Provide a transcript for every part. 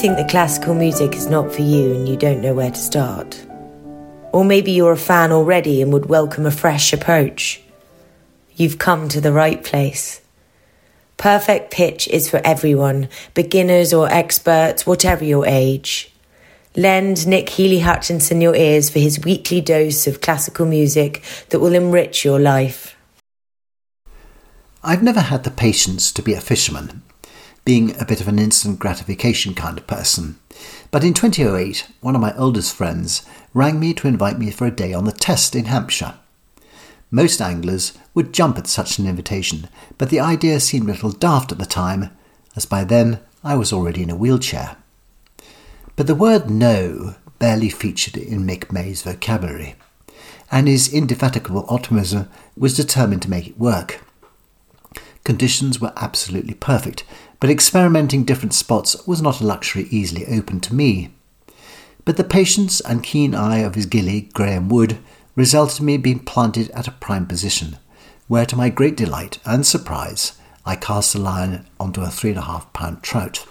Think that classical music is not for you and you don't know where to start? Or maybe you're a fan already and would welcome a fresh approach. You've come to the right place. Perfect Pitch is for everyone, beginners or experts, whatever your age. Lend Nick Healy Hutchinson your ears for his weekly dose of classical music that will enrich your life. I've never had the patience to be a fisherman, being a bit of an instant gratification kind of person. But in 2008, one of my oldest friends rang me to invite me for a day on the Test in Hampshire. Most anglers would jump at such an invitation, but the idea seemed a little daft at the time, as by then I was already in a wheelchair. But the word no barely featured in Mick May's vocabulary, and his indefatigable optimism was determined to make it work. Conditions were absolutely perfect, but experimenting different spots was not a luxury easily open to me. But the patience and keen eye of his gilly, Graham Wood, resulted in me being planted at a prime position, where to my great delight and surprise, I cast a line onto a three and a half pound trout.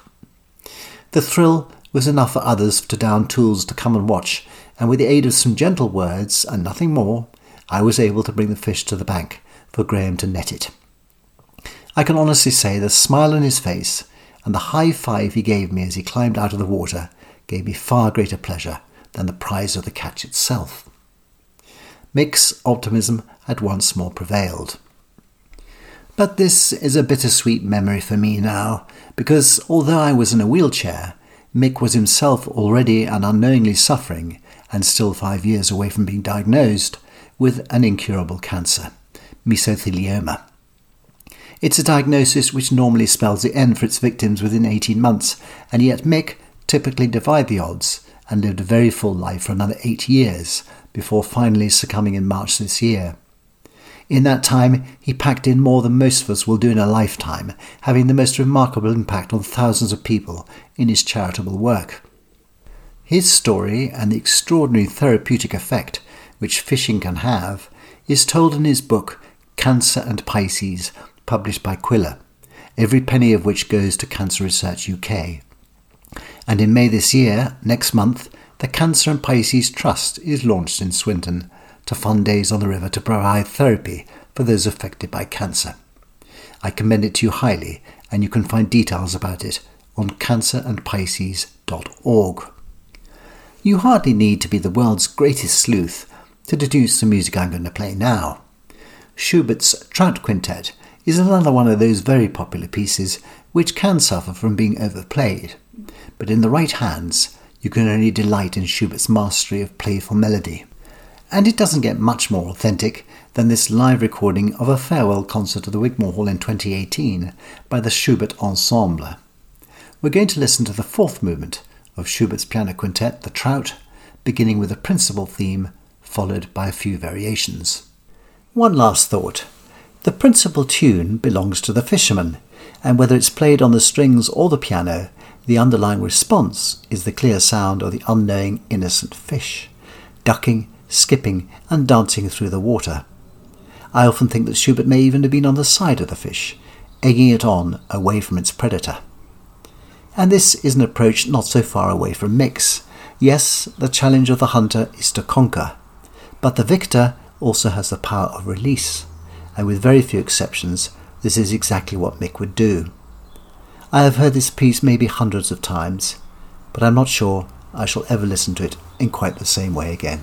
The thrill was enough for others to down tools to come and watch, and with the aid of some gentle words and nothing more, I was able to bring the fish to the bank for Graham to net it. I can honestly say the smile on his face and the high five he gave me as he climbed out of the water gave me far greater pleasure than the prize of the catch itself. Mick's optimism had once more prevailed. But this is a bittersweet memory for me now, because although I was in a wheelchair, Mick was himself already and unknowingly suffering, and still five years away from being diagnosed, with an incurable cancer, mesothelioma. It's a diagnosis which normally spells the end for its victims within 18 months, and yet Mick typically defied the odds and lived a very full life for another eight years before finally succumbing in March this year. In that time, he packed in more than most of us will do in a lifetime, having the most remarkable impact on thousands of people in his charitable work. His story and the extraordinary therapeutic effect which fishing can have is told in his book Cancer and Pisces published by Quiller, every penny of which goes to Cancer Research UK. And in May this year, next month, the Cancer and Pisces Trust is launched in Swinton to fund days on the river to provide therapy for those affected by cancer. I commend it to you highly, and you can find details about it on cancerandpisces.org. You hardly need to be the world's greatest sleuth to deduce the music I'm going to play now. Schubert's Trout Quintet is another one of those very popular pieces which can suffer from being overplayed, but in the right hands, you can only delight in Schubert's mastery of playful melody. And it doesn't get much more authentic than this live recording of a farewell concert at the Wigmore Hall in 2018 by the Schubert Ensemble. We're going to listen to the fourth movement of Schubert's piano quintet, The Trout, beginning with the principal theme, followed by a few variations. One last thought. The principal tune belongs to the fisherman, and whether it's played on the strings or the piano, the underlying response is the clear sound of the unknowing innocent fish, ducking, skipping, and dancing through the water. I often think that Schubert may even have been on the side of the fish, egging it on away from its predator. And this is an approach not so far away from Mick's. Yes, the challenge of the hunter is to conquer, but the victor also has the power of release and with very few exceptions, this is exactly what Mick would do. I have heard this piece maybe hundreds of times, but I'm not sure I shall ever listen to it in quite the same way again.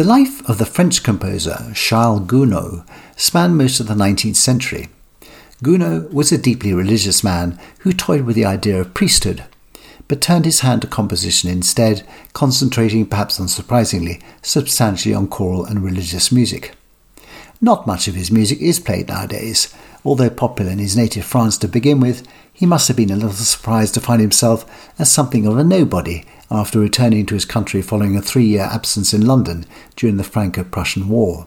The life of the French composer Charles Gounod spanned most of the 19th century. Gounod was a deeply religious man who toyed with the idea of priesthood, but turned his hand to composition instead, concentrating, perhaps unsurprisingly, substantially on choral and religious music. Not much of his music is played nowadays. Although popular in his native France to begin with, he must have been a little surprised to find himself as something of a nobody after returning to his country following a three year absence in London during the Franco Prussian War.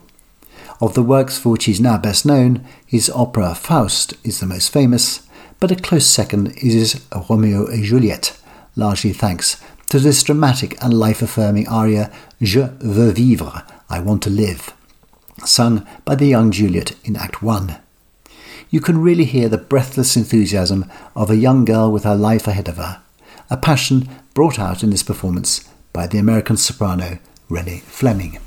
Of the works for which he is now best known, his opera Faust is the most famous, but a close second is his Romeo et Juliette, largely thanks to this dramatic and life affirming aria Je veux vivre, I want to live, sung by the young Juliet in Act 1. You can really hear the breathless enthusiasm of a young girl with her life ahead of her, a passion brought out in this performance by the American soprano Renee Fleming.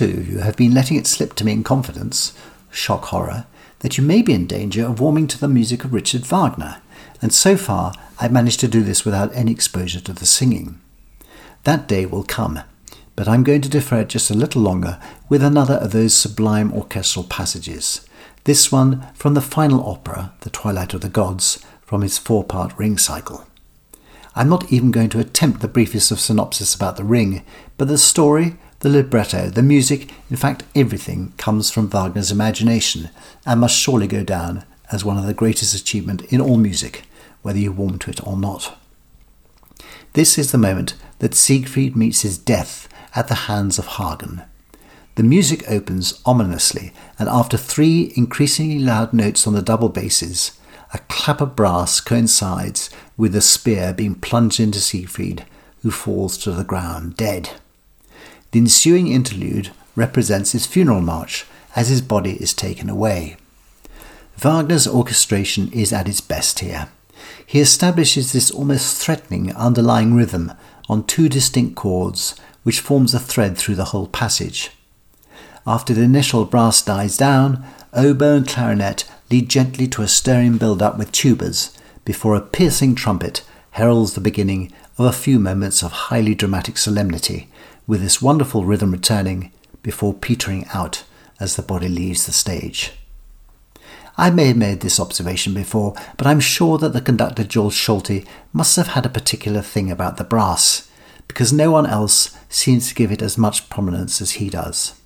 Of you have been letting it slip to me in confidence, shock horror, that you may be in danger of warming to the music of Richard Wagner, and so far I've managed to do this without any exposure to the singing. That day will come, but I'm going to defer it just a little longer with another of those sublime orchestral passages. This one from the final opera, The Twilight of the Gods, from his four part ring cycle. I'm not even going to attempt the briefest of synopsis about the ring, but the story, the libretto, the music, in fact, everything comes from Wagner's imagination and must surely go down as one of the greatest achievements in all music, whether you warm to it or not. This is the moment that Siegfried meets his death at the hands of Hagen. The music opens ominously, and after three increasingly loud notes on the double basses, a clap of brass coincides with the spear being plunged into Siegfried, who falls to the ground dead. The ensuing interlude represents his funeral march as his body is taken away. Wagner's orchestration is at its best here. He establishes this almost threatening underlying rhythm on two distinct chords, which forms a thread through the whole passage. After the initial brass dies down, oboe and clarinet lead gently to a stirring build up with tubas before a piercing trumpet heralds the beginning of a few moments of highly dramatic solemnity, with this wonderful rhythm returning before petering out as the body leaves the stage. I may have made this observation before, but I'm sure that the conductor Jules Solti must have had a particular thing about the brass, because no one else seems to give it as much prominence as he does.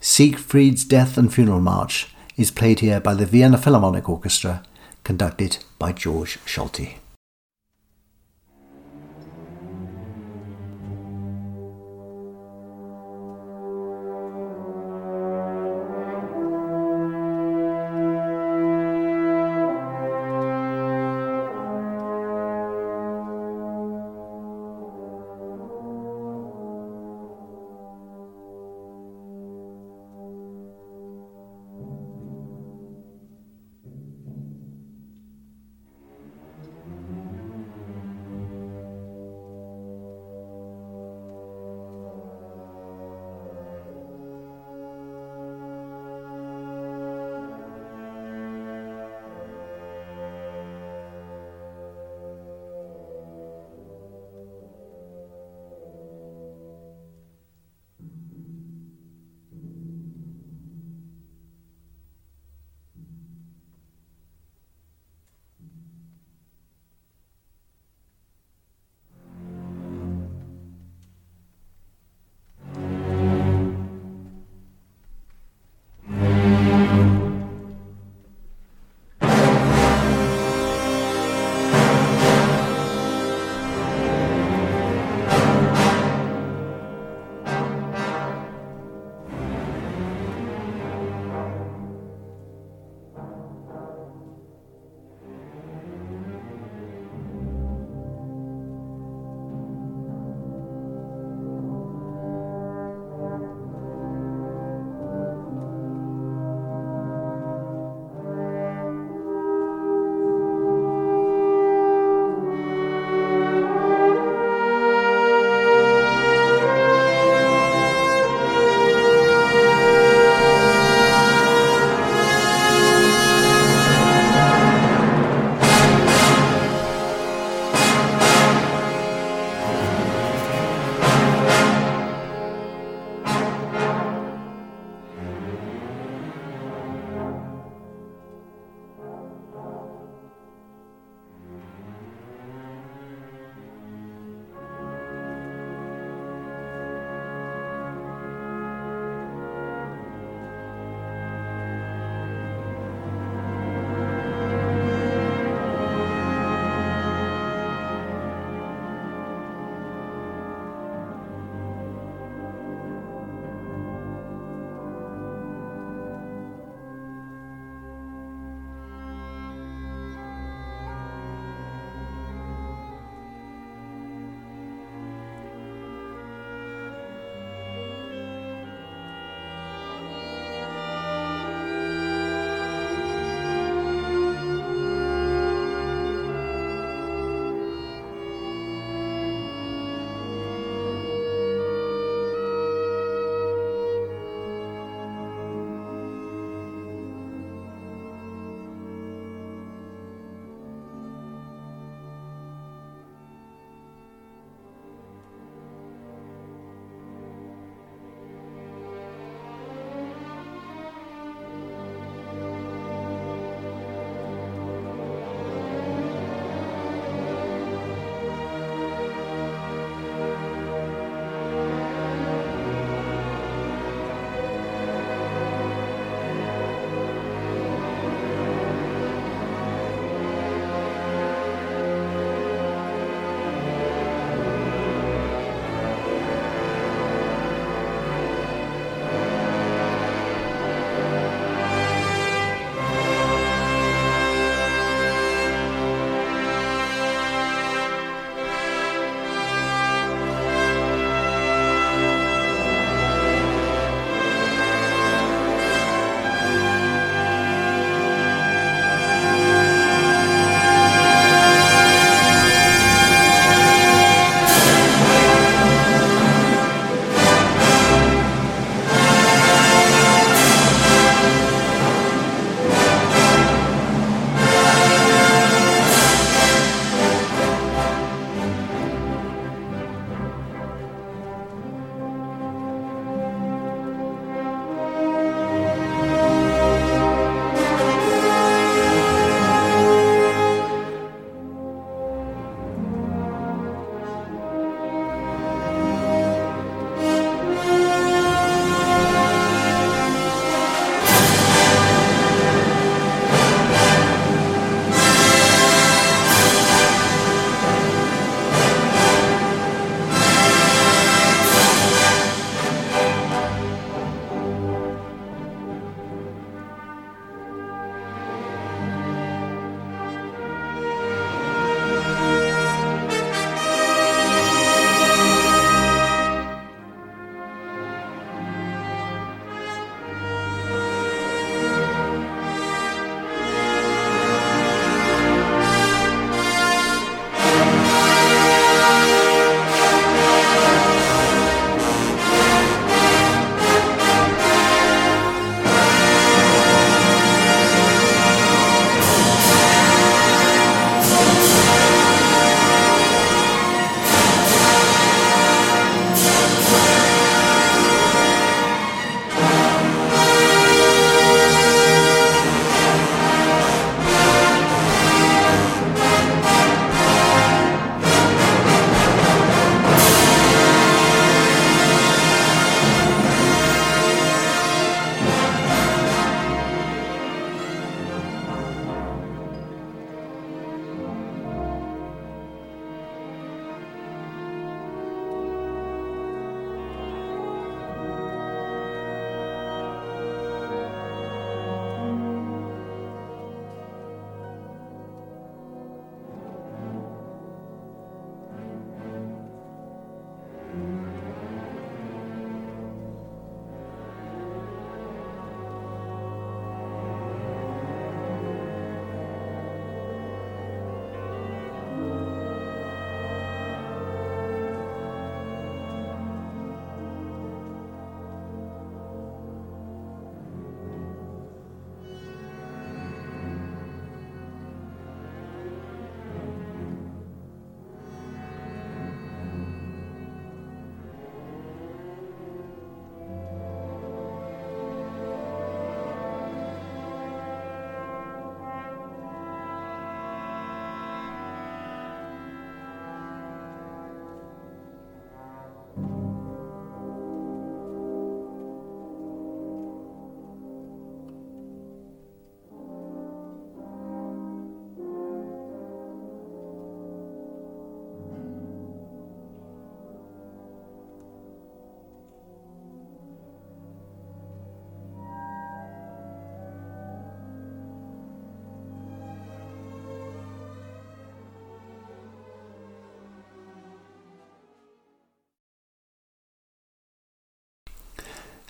Siegfried's Death and Funeral March is played here by the Vienna Philharmonic Orchestra, conducted by George Solti.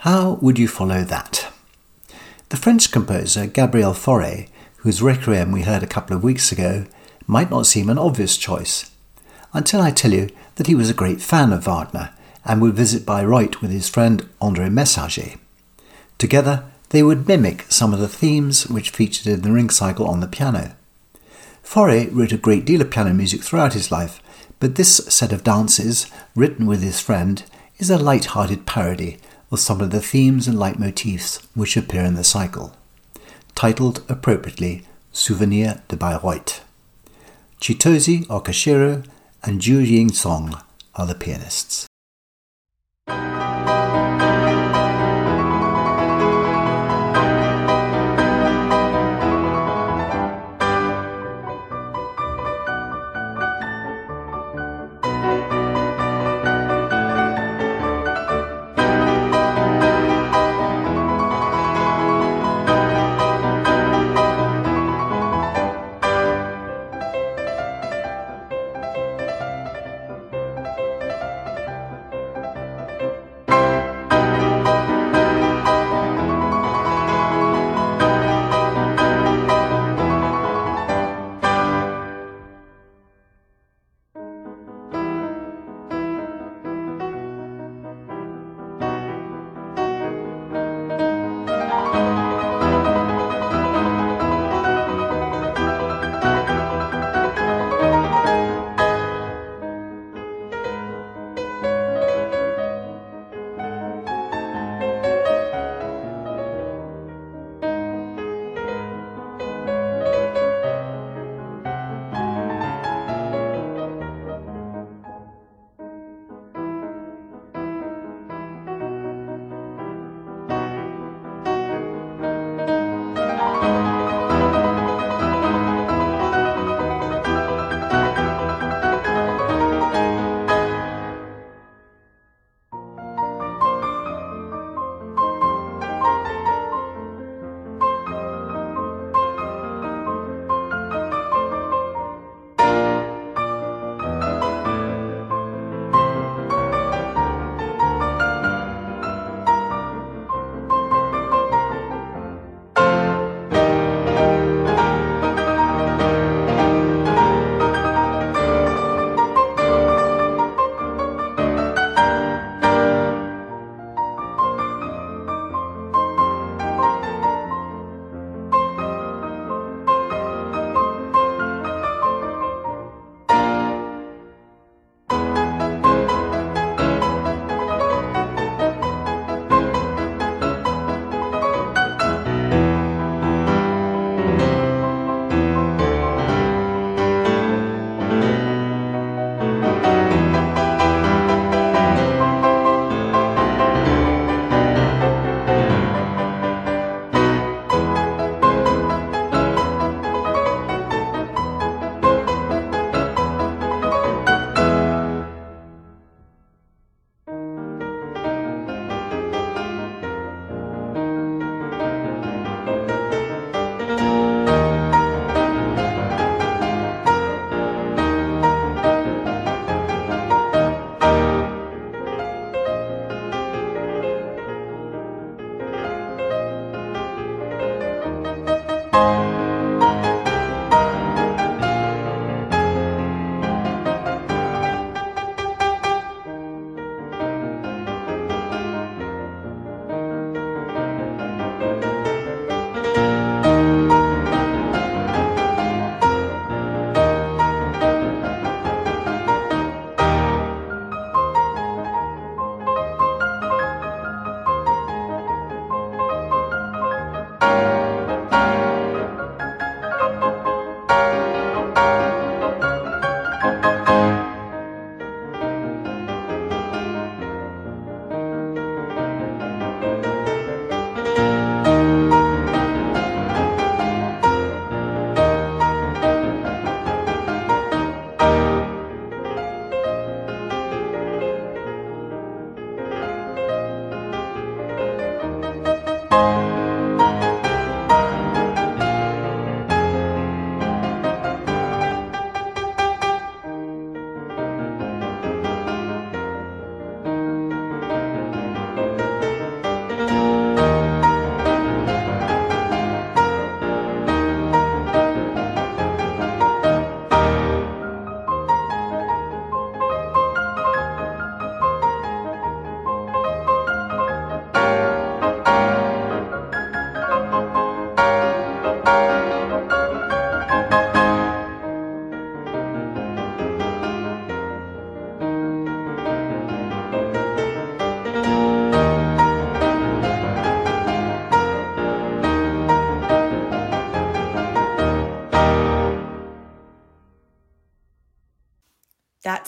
How would you follow that? The French composer Gabriel Fauré, whose Requiem we heard a couple of weeks ago, might not seem an obvious choice, until I tell you that he was a great fan of Wagner and would visit Bayreuth with his friend André Messager. Together, they would mimic some of the themes which featured in the Ring Cycle on the piano. Fauré wrote a great deal of piano music throughout his life, but this set of dances, written with his friend, is a light-hearted parody of some of the themes and leitmotifs which appear in the cycle, titled appropriately Souvenir de Bayreuth. Chitose Okashiro and Ju Ying Song are the pianists.